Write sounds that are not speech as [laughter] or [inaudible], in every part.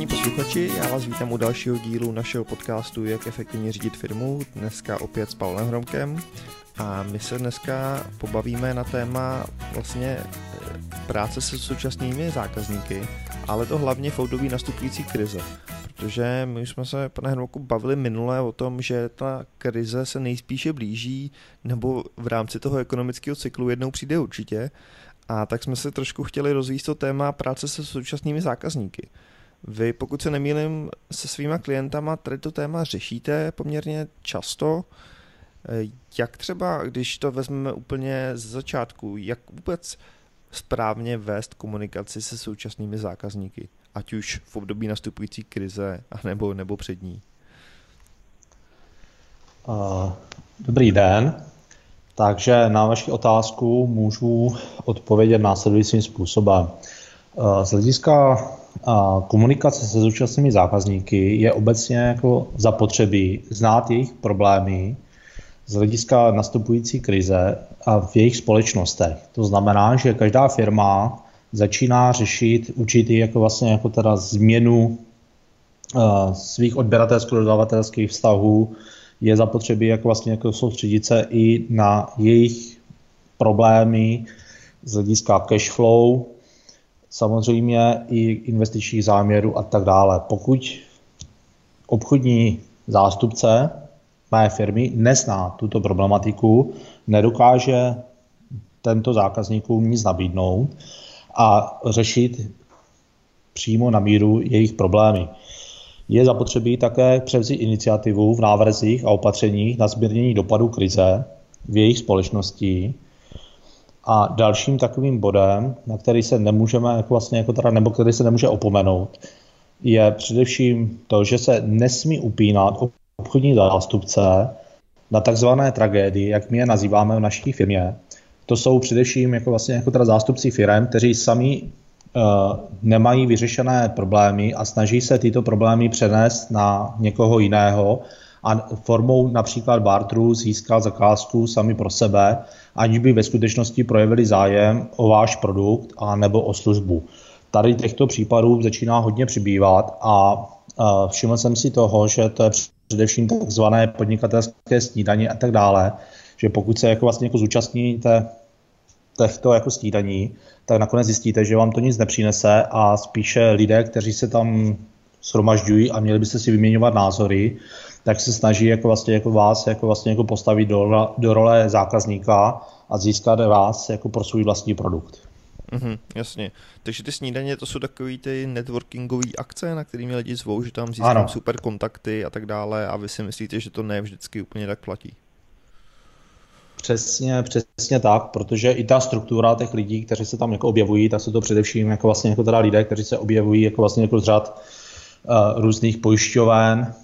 Vážení posluchači, já vás vítám u dalšího dílu našeho podcastu Jak efektivně řídit firmu, dneska opět s Pavlem Hromkem. A my se dneska pobavíme na téma vlastně eh, práce se současnými zákazníky, ale to hlavně v období nastupující krize. Protože my jsme se, pane Hromku, bavili minule o tom, že ta krize se nejspíše blíží, nebo v rámci toho ekonomického cyklu jednou přijde určitě. A tak jsme se trošku chtěli rozvíjet to téma práce se současnými zákazníky. Vy, pokud se nemýlím, se svýma klientama tady to téma řešíte poměrně často. Jak třeba, když to vezmeme úplně z začátku, jak vůbec správně vést komunikaci se současnými zákazníky, ať už v období nastupující krize, nebo, nebo před ní? Dobrý den. Takže na vaši otázku můžu odpovědět následujícím způsobem. Z hlediska komunikace se současnými zákazníky je obecně jako zapotřebí znát jejich problémy, z hlediska nastupující krize a v jejich společnostech. To znamená, že každá firma začíná řešit určitý jako vlastně jako teda změnu uh, svých odběratelsko-dodavatelských vztahů, je zapotřebí jako vlastně jako soustředit se i na jejich problémy z hlediska cash flow, samozřejmě i investičních záměrů a tak dále. Pokud obchodní zástupce mé firmy nezná tuto problematiku, nedokáže tento zákazníkům nic nabídnout a řešit přímo na míru jejich problémy. Je zapotřebí také převzít iniciativu v návrzích a opatřeních na zmírnění dopadů krize v jejich společnosti. A dalším takovým bodem, na který se nemůžeme jako vlastně jako teda, nebo který se nemůže opomenout, je především to, že se nesmí upínat obchodní zástupce na takzvané tragédii, jak my je nazýváme v naší firmě. To jsou především jako vlastně jako teda zástupci firm, kteří sami uh, nemají vyřešené problémy a snaží se tyto problémy přenést na někoho jiného a formou například bartru získat zakázku sami pro sebe, aniž by ve skutečnosti projevili zájem o váš produkt a nebo o službu. Tady těchto případů začíná hodně přibývat a všiml jsem si toho, že to je především takzvané podnikatelské snídaně a tak dále, že pokud se jako vlastně jako zúčastníte těchto jako snídaní, tak nakonec zjistíte, že vám to nic nepřinese a spíše lidé, kteří se tam shromažďují a měli byste si vyměňovat názory, tak se snaží jako vlastně jako vás jako vlastně jako postavit do, do role zákazníka a získat vás jako pro svůj vlastní produkt. Mhm, jasně. Takže ty snídaně to jsou takový ty networkingové akce, na kterými lidi zvou, že tam získám ano. super kontakty a tak dále a vy si myslíte, že to ne vždycky úplně tak platí. Přesně, přesně tak, protože i ta struktura těch lidí, kteří se tam jako objevují, tak jsou to především jako vlastně jako teda lidé, kteří se objevují jako vlastně jako z řad různých pojišťoven,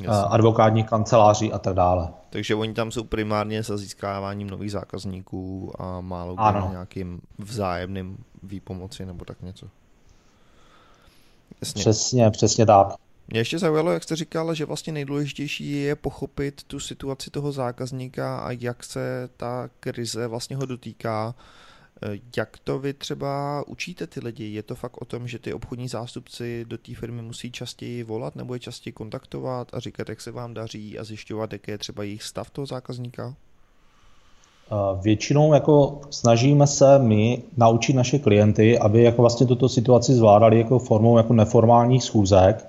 uh, advokátních kanceláří a tak dále. Takže oni tam jsou primárně za získáváním nových zákazníků a málo kdy nějakým vzájemným výpomoci nebo tak něco. Jasně. Přesně, přesně tak. Mě ještě zaujalo, jak jste říkal, že vlastně nejdůležitější je pochopit tu situaci toho zákazníka a jak se ta krize vlastně ho dotýká Eh, jak to vy třeba učíte ty lidi? Je to fakt o tom, že ty obchodní zástupci do té firmy musí častěji volat nebo je častěji kontaktovat a říkat, jak se vám daří a zjišťovat, jaký je třeba jejich stav toho zákazníka? Eh, většinou jako snažíme se my naučit naše klienty, aby jako vlastně tuto situaci zvládali jako formou jako neformálních schůzek,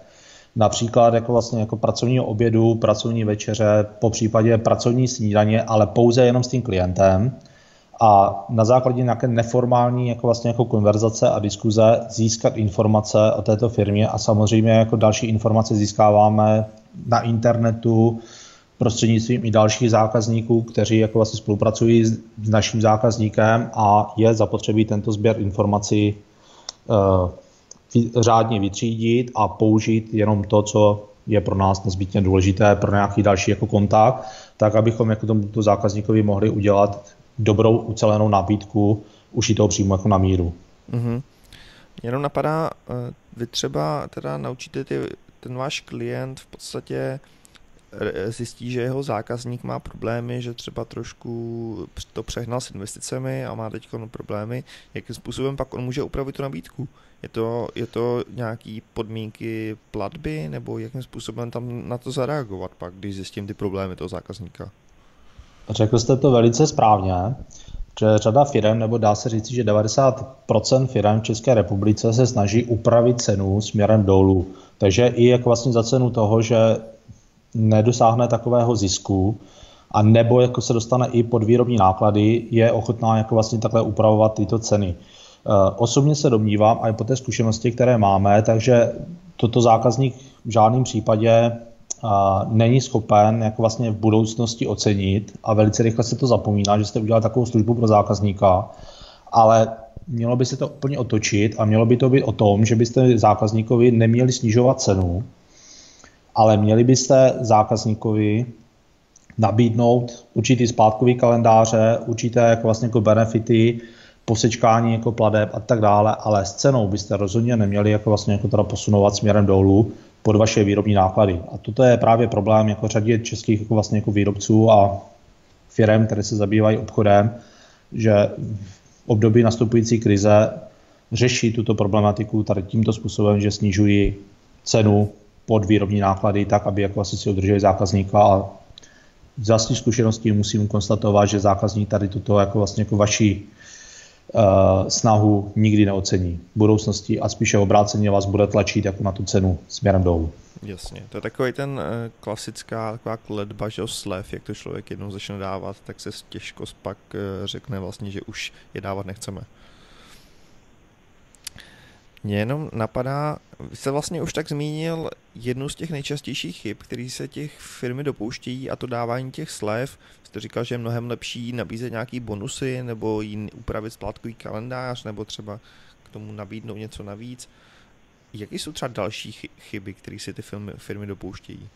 například jako vlastně jako pracovního obědu, pracovní večeře, po případě pracovní snídaně, ale pouze jenom s tím klientem a na základě nějaké neformální jako vlastně jako konverzace a diskuze získat informace o této firmě a samozřejmě jako další informace získáváme na internetu prostřednictvím i dalších zákazníků, kteří jako vlastně spolupracují s naším zákazníkem a je zapotřebí tento sběr informací uh, řádně vytřídit a použít jenom to, co je pro nás nezbytně důležité pro nějaký další jako kontakt, tak abychom jako tomuto zákazníkovi mohli udělat dobrou ucelenou nabídku ušitou přímo jako na míru. Mm-hmm. Jenom napadá, eh, vy třeba teda naučíte ty, ten váš klient v podstatě zjistí, že jeho zákazník má problémy, že třeba trošku to přehnal s investicemi a má teď problémy, jakým způsobem pak on může upravit tu nabídku? Je to, je to nějaký podmínky platby, nebo jakým způsobem tam na to zareagovat pak, když zjistím ty problémy toho zákazníka? Řekl jste to velice správně, že řada firm, nebo dá se říct, že 90% firm v České republice se snaží upravit cenu směrem dolů. Takže i jako vlastně za cenu toho, že nedosáhne takového zisku, a nebo jako se dostane i pod výrobní náklady, je ochotná jako vlastně takhle upravovat tyto ceny. Eh, osobně se domnívám, a i po té zkušenosti, které máme, takže toto zákazník v žádném případě není schopen jako vlastně v budoucnosti ocenit a velice rychle se to zapomíná, že jste udělali takovou službu pro zákazníka, ale mělo by se to úplně otočit a mělo by to být o tom, že byste zákazníkovi neměli snižovat cenu, ale měli byste zákazníkovi nabídnout určitý splátkový kalendáře, určité jako vlastně jako benefity, posečkání jako pladeb a tak dále, ale s cenou byste rozhodně neměli jako vlastně jako teda posunovat směrem dolů pod vaše výrobní náklady. A toto je právě problém jako řadě českých jako vlastně jako výrobců a firm, které se zabývají obchodem, že v období nastupující krize řeší tuto problematiku tady tímto způsobem, že snižují cenu pod výrobní náklady tak, aby jako asi si udrželi zákazníka a z vlastní zkušenosti musím konstatovat, že zákazník tady toto jako vlastně jako vaší snahu nikdy neocení v budoucnosti a spíše obráceně vás bude tlačit jako na tu cenu směrem dolů. Jasně, to je takový ten uh, klasická taková kledba, že slev, jak to člověk jednou začne dávat, tak se těžko pak uh, řekne vlastně, že už je dávat nechceme. Mě jenom napadá, jste vlastně už tak zmínil jednu z těch nejčastějších chyb, který se těch firmy dopouštějí a to dávání těch slev. Jste říkal, že je mnohem lepší nabízet nějaký bonusy nebo jí upravit splátkový kalendář nebo třeba k tomu nabídnout něco navíc. Jaké jsou třeba další chyby, které si ty firmy, firmy dopouštějí?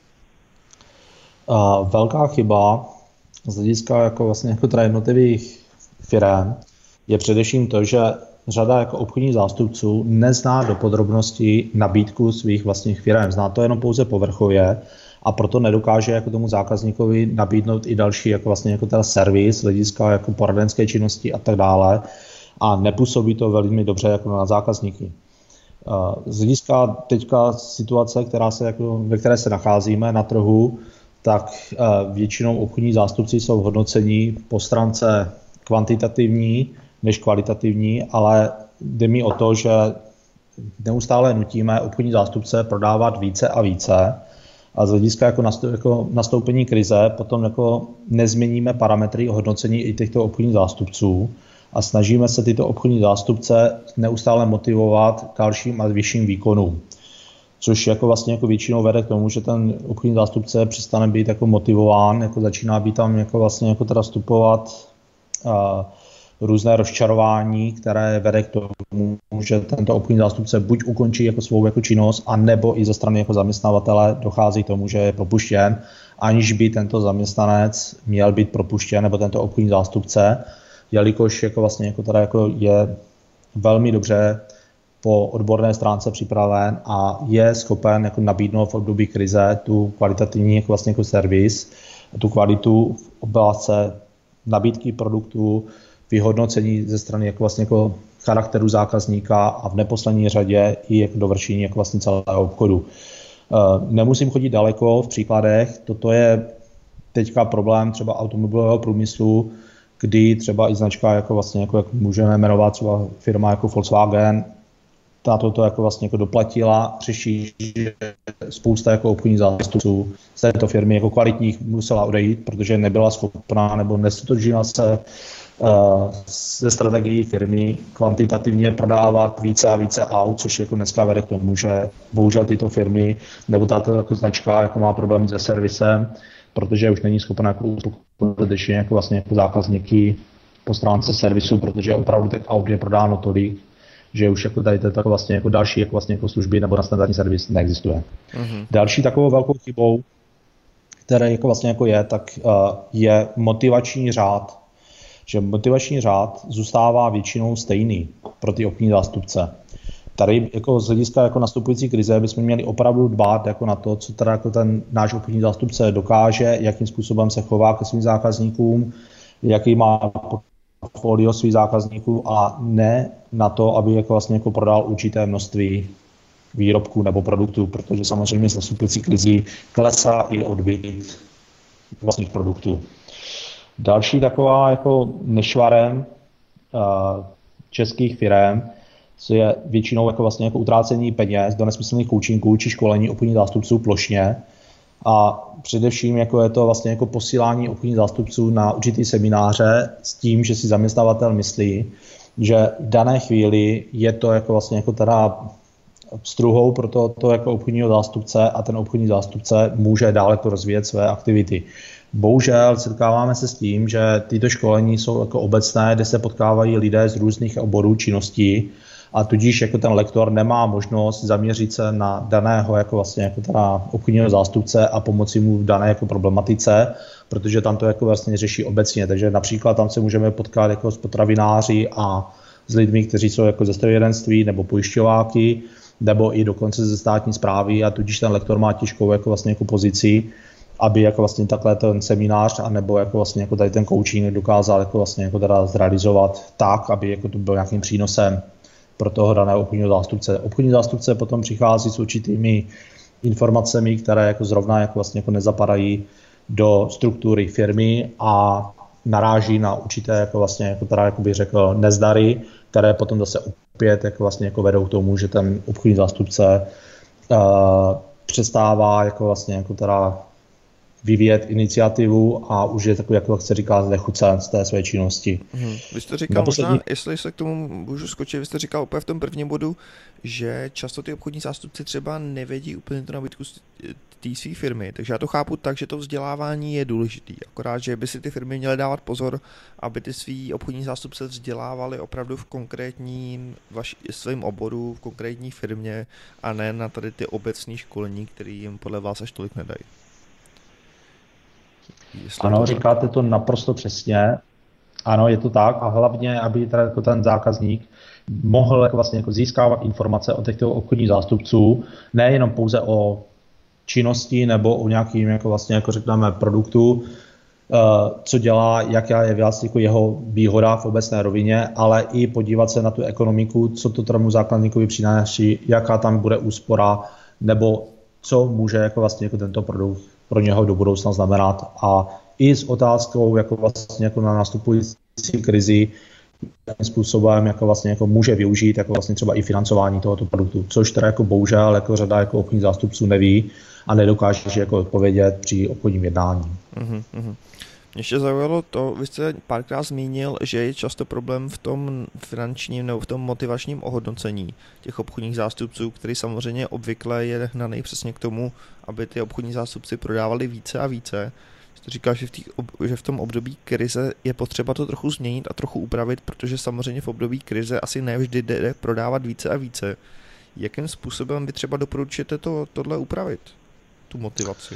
Uh, velká chyba z hlediska jako vlastně jako jednotlivých firm je především to, že řada jako obchodních zástupců nezná do podrobností nabídku svých vlastních firm. Zná to jenom pouze povrchově a proto nedokáže jako tomu zákazníkovi nabídnout i další jako vlastně jako teda servis, hlediska jako poradenské činnosti a tak dále a nepůsobí to velmi dobře jako na zákazníky. Z hlediska teďka situace, která se jako, ve které se nacházíme na trhu, tak většinou obchodní zástupci jsou hodnocení po stránce kvantitativní, než kvalitativní, ale jde mi o to, že neustále nutíme obchodní zástupce prodávat více a více a z hlediska jako, jako nastoupení krize potom jako nezměníme parametry hodnocení i těchto obchodních zástupců a snažíme se tyto obchodní zástupce neustále motivovat k dalším a vyšším výkonům. Což jako vlastně jako většinou vede k tomu, že ten obchodní zástupce přestane být jako motivován, jako začíná být tam jako vlastně jako teda vstupovat uh, různé rozčarování, které vede k tomu, že tento obchodní zástupce buď ukončí jako svou jako činnost, a nebo i ze strany jako zaměstnavatele dochází k tomu, že je propuštěn, aniž by tento zaměstnanec měl být propuštěn, nebo tento obchodní zástupce, jelikož jako vlastně jako teda jako je velmi dobře po odborné stránce připraven a je schopen jako nabídnout v období krize tu kvalitativní jako vlastně jako servis, tu kvalitu v oblasti nabídky produktů, vyhodnocení ze strany jako vlastně jako charakteru zákazníka a v neposlední řadě i jako dovršení jako vlastně celého obchodu. Eh, nemusím chodit daleko v příkladech, toto je teďka problém třeba automobilového průmyslu, kdy třeba i značka, jako vlastně, jako, jak můžeme jmenovat třeba firma jako Volkswagen, ta toto jako vlastně jako doplatila, řeší, že spousta jako obchodních zástupců z této firmy jako kvalitních musela odejít, protože nebyla schopná nebo nestotožila se ze strategií firmy kvantitativně prodávat více a více aut, což jako dneska vede k tomu, že bohužel tyto firmy nebo tato jako značka jako má problémy se servisem, protože už není schopná jako skutečně jako vlastně jako zákazníky po stránce servisu, protože opravdu těch aut je prodáno tolik, že už jako tady to jako vlastně jako další jako vlastně jako služby nebo na standardní servis neexistuje. Mm-hmm. Další takovou velkou chybou, které jako vlastně jako je, tak uh, je motivační řád že motivační řád zůstává většinou stejný pro ty obchodní zástupce. tady jako z hlediska jako nastupující krize bychom měli opravdu dbát jako na to, co teda jako ten náš obchodní zástupce dokáže, jakým způsobem se chová ke svým zákazníkům, jaký má portfolio svých zákazníků a ne na to, aby jako vlastně jako prodal určité množství výrobků nebo produktů, protože samozřejmě s nastupující krizí klesá i odbyt vlastních produktů. Další taková jako nešvarem uh, českých firm co je většinou jako vlastně jako utrácení peněz do nesmyslných koučinků či školení obchodních zástupců plošně. A především jako je to vlastně jako posílání obchodních zástupců na určitý semináře s tím, že si zaměstnavatel myslí, že v dané chvíli je to jako vlastně jako teda struhou pro to, to jako obchodního zástupce a ten obchodní zástupce může dále jako rozvíjet své aktivity. Bohužel setkáváme se s tím, že tyto školení jsou jako obecné, kde se potkávají lidé z různých oborů činností a tudíž jako ten lektor nemá možnost zaměřit se na daného jako vlastně jako teda obchodního zástupce a pomoci mu v dané jako problematice, protože tam to jako vlastně řeší obecně. Takže například tam se můžeme potkat jako s potravináři a s lidmi, kteří jsou jako ze strojírenství nebo pojišťováky, nebo i dokonce ze státní zprávy a tudíž ten lektor má těžkou jako vlastně jako pozici, aby jako vlastně takhle ten seminář a nebo jako vlastně jako tady ten coaching dokázal jako vlastně jako teda zrealizovat tak, aby jako to byl nějakým přínosem pro toho daného obchodního zástupce. Obchodní zástupce potom přichází s určitými informacemi, které jako zrovna jako vlastně jako nezapadají do struktury firmy a naráží na určité jako vlastně, jako teda, jako bych řekl, nezdary, které potom zase opět jako vlastně jako vedou k tomu, že ten obchodní zástupce uh, přestává jako vlastně jako teda vyvíjet iniciativu a už je takový, jak to chce říká, znechucen z té své činnosti. Hmm. Vy jste říkal, poslední... možná, jestli se k tomu můžu skočit, vy jste říkal úplně v tom prvním bodu, že často ty obchodní zástupci třeba nevědí úplně tu nabídku té své firmy, takže já to chápu tak, že to vzdělávání je důležitý, akorát, že by si ty firmy měly dávat pozor, aby ty svý obchodní zástupce vzdělávali opravdu v konkrétním vaš, svém oboru, v konkrétní firmě a ne na tady ty obecní školení, které jim podle vás až tolik nedají. Jestli ano, to říkáte to naprosto přesně. Ano, je to tak a hlavně, aby teda jako ten zákazník mohl jako vlastně jako získávat informace od těchto obchodních zástupců, nejenom pouze o činnosti nebo o nějakým jako vlastně jako řekneme produktu, eh, co dělá, jaká je vlastně jako jeho výhoda v obecné rovině, ale i podívat se na tu ekonomiku, co to tomu zákazníkovi přináší, jaká tam bude úspora, nebo co může jako vlastně jako tento produkt pro něho do budoucna znamenat. A i s otázkou jako vlastně jako na nastupující krizi, způsobem jako vlastně jako může využít jako vlastně třeba i financování tohoto produktu, což teda jako bohužel jako řada jako obchodních zástupců neví a nedokáže jako odpovědět při obchodním jednání. Mm-hmm. Ještě zaujalo to, vy jste párkrát zmínil, že je často problém v tom finančním nebo v tom motivačním ohodnocení těch obchodních zástupců, který samozřejmě obvykle je hnaný přesně k tomu, aby ty obchodní zástupci prodávali více a více. Jste říkal, že v, tý, že v tom období krize je potřeba to trochu změnit a trochu upravit, protože samozřejmě v období krize asi nevždy jde prodávat více a více. Jakým způsobem vy třeba doporučujete to, tohle upravit, tu motivaci?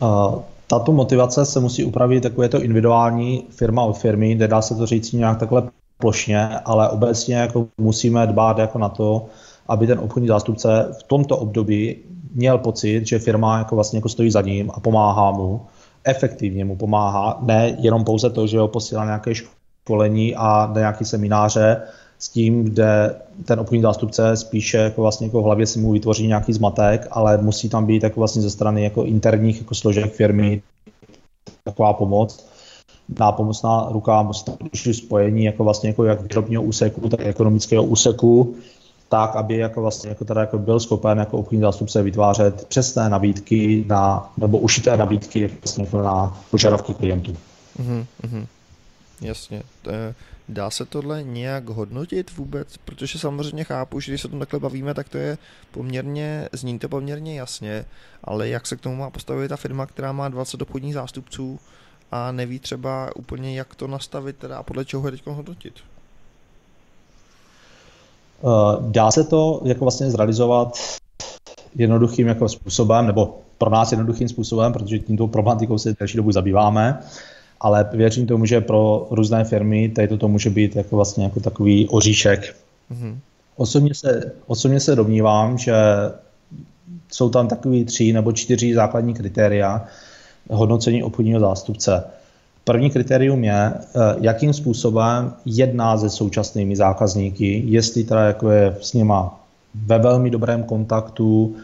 Uh, tato motivace se musí upravit, takové to individuální firma od firmy, nedá se to říct nějak takhle plošně, ale obecně jako musíme dbát jako na to, aby ten obchodní zástupce v tomto období měl pocit, že firma jako vlastně jako stojí za ním a pomáhá mu, efektivně mu pomáhá, ne jenom pouze to, že ho posílá nějaké školení a na nějaké semináře, s tím, kde ten obchodní zástupce spíše jako vlastně jako v hlavě si mu vytvoří nějaký zmatek, ale musí tam být jako vlastně ze strany jako interních jako složek firmy taková pomoc, nápomocná ruka, musí tam být spojení jako vlastně jako jak výrobního úseku, tak ekonomického úseku, tak, aby jako vlastně jako teda jako byl schopen jako obchodní zástupce vytvářet přesné nabídky na, nebo ušité nabídky vlastně jako na požadavky klientů. Mm-hmm. Jasně. Je, Dá se tohle nějak hodnotit vůbec? Protože samozřejmě chápu, že když se o tom takhle bavíme, tak to je poměrně, zní to poměrně jasně, ale jak se k tomu má postavit ta firma, která má 20 obchodních zástupců a neví třeba úplně, jak to nastavit teda a podle čeho je teď hodnotit? Eh, dá se to jako vlastně zrealizovat jednoduchým jako způsobem, nebo pro nás jednoduchým způsobem, protože tímto problematikou se další dobu zabýváme ale věřím tomu, že pro různé firmy tady to může být jako vlastně jako takový oříšek. Mm-hmm. Osobně se, osobně se domnívám, že jsou tam takový tři nebo čtyři základní kritéria hodnocení obchodního zástupce. První kritérium je, eh, jakým způsobem jedná se současnými zákazníky, jestli teda jako je s nima ve velmi dobrém kontaktu,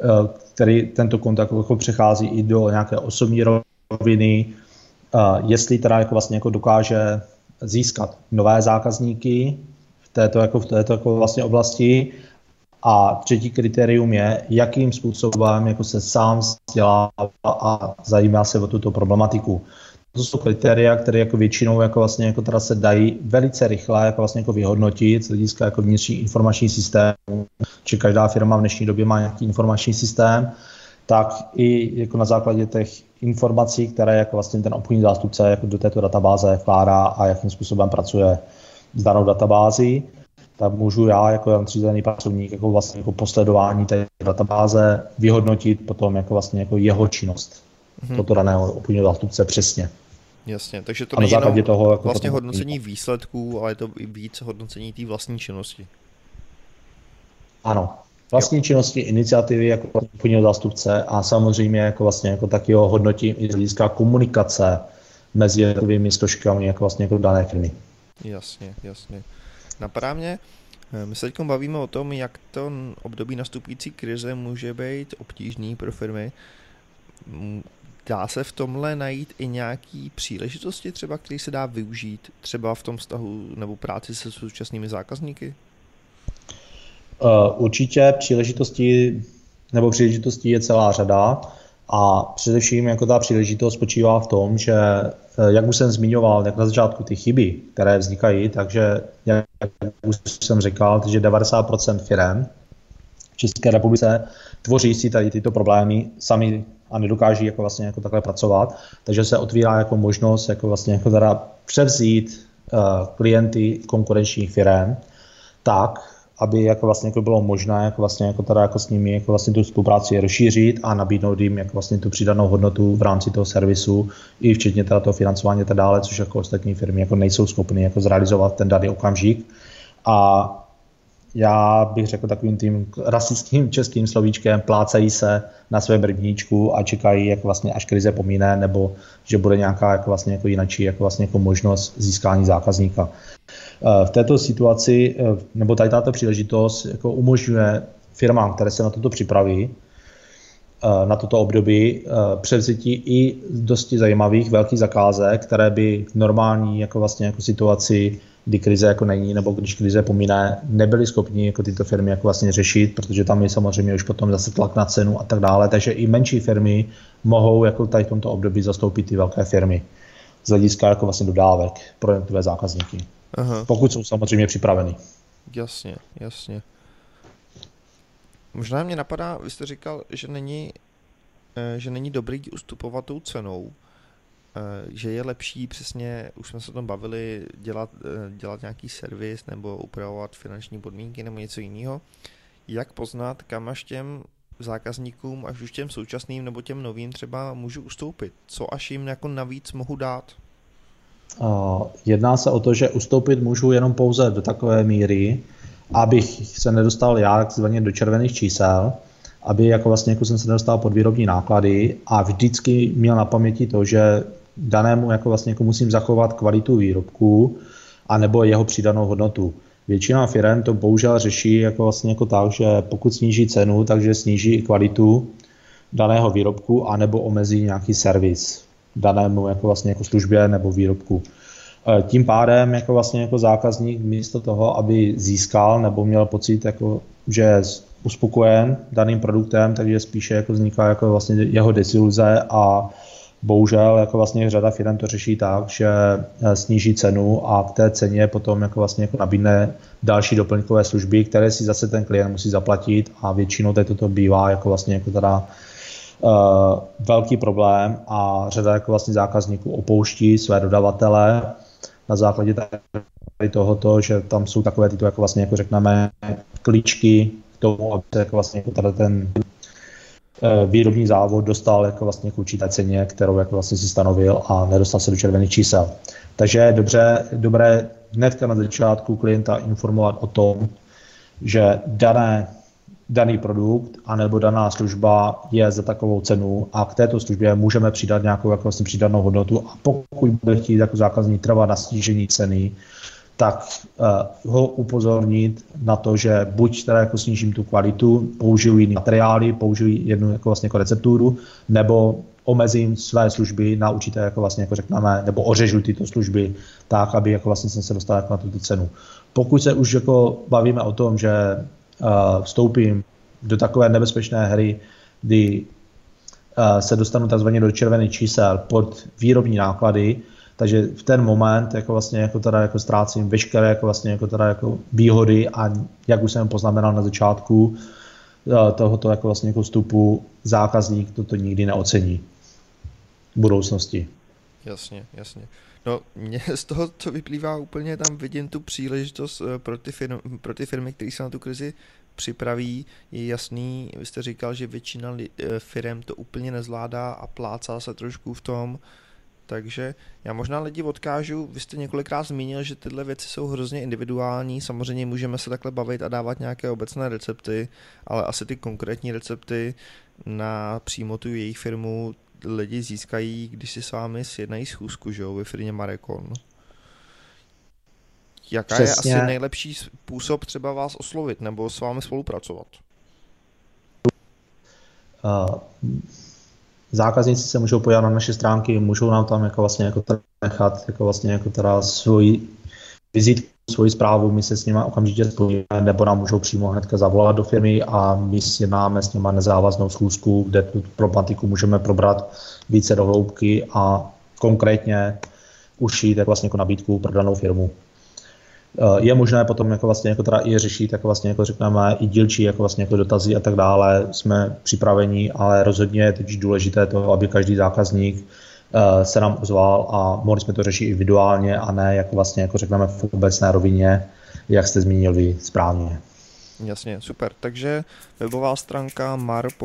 eh, který tento kontakt jako přechází i do nějaké osobní roviny, jestli teda jako vlastně jako dokáže získat nové zákazníky v této, jako v této jako vlastně oblasti a třetí kritérium je, jakým způsobem jako se sám vzdělává a zajímá se o tuto problematiku. To jsou kritéria, které jako většinou jako vlastně jako teda se dají velice rychle jako vlastně jako vyhodnotit z hlediska jako vnitřní informační systém, či každá firma v dnešní době má nějaký informační systém, tak i jako na základě těch informací, které jako vlastně ten obchodní zástupce jako do této databáze vkládá a jakým způsobem pracuje s danou databází, tak můžu já jako nadřízený pracovník jako vlastně jako posledování té databáze vyhodnotit potom jako vlastně jako jeho činnost hmm. toto daného obchodního zástupce přesně. Jasně, takže to není jenom toho, jako vlastně hodnocení výsledků, ale je to i víc hodnocení té vlastní činnosti. Ano, vlastní jo. činnosti, iniciativy jako obchodního zástupce a samozřejmě jako vlastně jako taky ho hodnotím i z hlediska komunikace mezi jednotlivými složkami jako vlastně jako dané firmy. Jasně, jasně. Napadá mě, eh, my se teď bavíme o tom, jak to období nastupující krize může být obtížný pro firmy. Dá se v tomhle najít i nějaký příležitosti třeba, který se dá využít třeba v tom vztahu nebo práci se současnými zákazníky? Uh, určitě příležitosti nebo příležitostí je celá řada a především jako ta příležitost spočívá v tom, že eh, jak už jsem zmiňoval, jak na začátku ty chyby, které vznikají, takže jak už jsem říkal, že 90% firm v České republice tvoří si tady tyto problémy sami a nedokáží jako vlastně jako takhle pracovat, takže se otvírá jako možnost jako vlastně jako teda převzít uh, klienty konkurenčních firm tak, aby jako vlastně jako bylo možné jako vlastně jako teda jako s nimi jako vlastně tu spolupráci rozšířit a nabídnout jim jako vlastně tu přidanou hodnotu v rámci toho servisu i včetně teda toho financování a tak dále, což jako ostatní firmy jako nejsou schopny jako zrealizovat ten daný okamžik. A já bych řekl takovým tím rasistickým českým slovíčkem, plácají se na své brvníčku a čekají, jak vlastně až krize pomíne, nebo že bude nějaká jako vlastně jako jinačí jako vlastně jako možnost získání zákazníka. Eh, v této situaci, eh, nebo tady tato příležitost jako umožňuje firmám, které se na toto připraví, eh, na toto období převzití i dosti zajímavých velkých zakázek, které by normální jako vlastně jako situaci kdy krize jako není, nebo když krize pomíne, nebyli schopni jako tyto firmy jako vlastně řešit, protože tam je samozřejmě už potom zase tlak na cenu a tak dále, takže i menší firmy mohou jako tady v tomto období zastoupit ty velké firmy z hlediska jako vlastně dodávek pro jednotlivé zákazníky. Aha. Pokud jsou samozřejmě připraveni. Jasně, jasně. Možná mě napadá, vy jste říkal, že není, eh, že není dobrý ustupovat tou cenou, že je lepší přesně, už jsme se o tom bavili, dělat, eh, dělat nějaký servis nebo upravovat finanční podmínky nebo něco jiného. Jak poznat, kam až těm zákazníkům, až už těm současným nebo těm novým třeba můžu ustoupit? Co až jim jako navíc mohu dát? Jedná se o to, že ustoupit můžu jenom pouze do takové míry, abych se nedostal já takzvaně do červených čísel, aby jako vlastně jako jsem se nedostal pod výrobní náklady a vždycky měl na paměti to, že danému jako vlastně jako musím zachovat kvalitu výrobku a nebo jeho přidanou hodnotu. Většina firm to bohužel řeší jako vlastně jako tak, že pokud sníží cenu, takže sníží i kvalitu daného výrobku a nebo omezí nějaký servis danému jako vlastně jako službě nebo výrobku. E, tím pádem jako vlastně jako zákazník místo toho, aby získal nebo měl pocit, jako, že je uspokojen daným produktem, takže spíše jako vzniká jako vlastně jeho desiluze a Bohužel jako vlastně řada firm to řeší tak, že eh, sníží cenu a k té ceně potom jako vlastně jako nabídne další doplňkové služby, které si zase ten klient musí zaplatit a většinou tady toto bývá jako vlastně jako teda uh, velký problém a řada jako vlastně zákazníků opouští své dodavatele na základě tady tohoto, že tam jsou takové tyto jako vlastně jako řekneme klíčky k tomu, aby se jako vlastně jako tady ten výrobní závod dostal jako vlastně k určité ceně, kterou jako vlastně si stanovil a nedostal se do červených čísel. Takže je dobře, dobré hnedka na začátku klienta informovat o tom, že dané, daný produkt anebo daná služba je za takovou cenu a k této službě můžeme přidat nějakou jako vlastně přidanou hodnotu a pokud bude chtít jako zákazník trvat na snížení ceny, tak uh, ho upozornit na to, že buď teda jako snížím tu kvalitu, použiju jiné materiály, použiju jednu jako vlastně jako recepturu, nebo omezím své služby na určité, jako vlastně jako řekneme, nebo ořežu tyto služby tak, aby jako vlastně jsem se dostal jako na tuto cenu. Pokud se už jako bavíme o tom, že uh, vstoupím do takové nebezpečné hry, kdy uh, se dostanu takzvaně do červených čísel pod výrobní náklady, takže v ten moment jako vlastně jako teda jako ztrácím veškeré jako vlastně jako teda jako výhody a jak už jsem poznamenal na začátku eh, tohoto jako vlastně jako vstupu zákazník toto nikdy neocení v budoucnosti. Jasně, jasně. No, mě [laughs] z toho, co vyplývá úplně, tam vidím tu příležitost eh, pro ty, firmy, pro ty firmy, které se na tu krizi připraví. Je jasný, vy jste říkal, že většina eh, firm to úplně nezvládá a plácá se trošku v tom, takže já možná lidi odkážu, vy jste několikrát zmínil, že tyhle věci jsou hrozně individuální, samozřejmě můžeme se takhle bavit a dávat nějaké obecné recepty, ale asi ty konkrétní recepty na přímo tu jejich firmu lidi získají, když si s vámi sjednají schůzku, že jo, ve firmě Marekon. Jaká Přesně. je asi nejlepší způsob třeba vás oslovit nebo s vámi spolupracovat? Uh, zákazníci se můžou podívat na naše stránky, můžou nám tam jako vlastně jako nechat jako vlastně jako teda svoji vizitku, svoji zprávu, my se s nimi okamžitě spojíme, nebo nám můžou přímo hnedka zavolat do firmy a my si máme s nimi nezávaznou schůzku, kde tu problematiku můžeme probrat více do hloubky a konkrétně ušít jako vlastně jako nabídku pro danou firmu. Eh, je možné potom jako vlastně jako teda i řešit, jako vlastně jako řekneme, i dílčí jako vlastně jako dotazy a tak dále. Jsme připraveni, ale rozhodně je teď důležité to, aby každý zákazník eh, se nám ozval a mohli jsme to řešit individuálně a ne jako vlastně jako řekneme v obecné rovině, jak jste zmínil vy správně. Jasně, super. Takže webová stránka mar.econ.cz,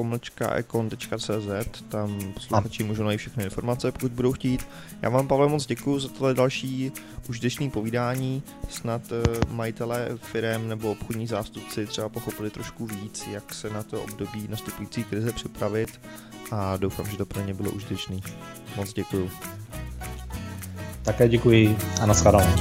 tam posluchači můžou najít všechny informace, pokud budou chtít. Já vám, Pavel, moc děkuji za tohle další užitečné povídání. Snad uh, majitelé firm nebo obchodní zástupci třeba pochopili trošku víc, jak se na to období nastupující krize připravit a doufám, že to pro ně bylo užitečný. Moc děkuji. Také děkuji a nashledanou.